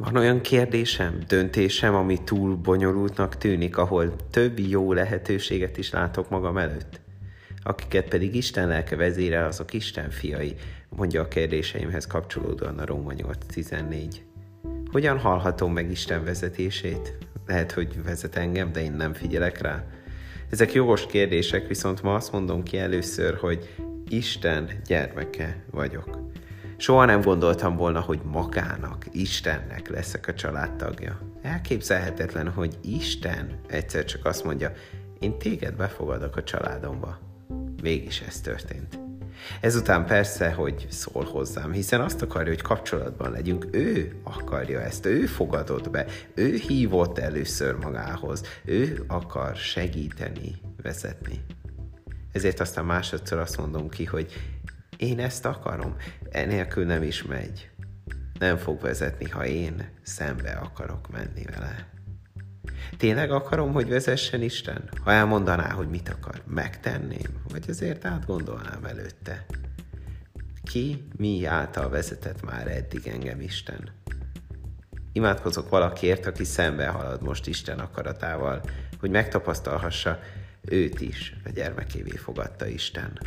Van olyan kérdésem, döntésem, ami túl bonyolultnak tűnik, ahol több jó lehetőséget is látok magam előtt? Akiket pedig Isten lelke vezére, azok Isten fiai, mondja a kérdéseimhez kapcsolódóan a Róma 8.14. Hogyan hallhatom meg Isten vezetését? Lehet, hogy vezet engem, de én nem figyelek rá. Ezek jogos kérdések, viszont ma azt mondom ki először, hogy Isten gyermeke vagyok. Soha nem gondoltam volna, hogy magának, Istennek leszek a családtagja. Elképzelhetetlen, hogy Isten egyszer csak azt mondja, én téged befogadok a családomba. Mégis ez történt. Ezután persze, hogy szól hozzám, hiszen azt akarja, hogy kapcsolatban legyünk. Ő akarja ezt, ő fogadott be, ő hívott először magához, ő akar segíteni, vezetni. Ezért aztán másodszor azt mondom ki, hogy én ezt akarom, enélkül nem is megy. Nem fog vezetni, ha én szembe akarok menni vele. Tényleg akarom, hogy vezessen Isten? Ha elmondaná, hogy mit akar, megtenném? Vagy azért átgondolnám előtte? Ki mi által vezetett már eddig engem Isten? Imádkozok valakiért, aki szembe halad most Isten akaratával, hogy megtapasztalhassa, őt is a gyermekévé fogadta Isten.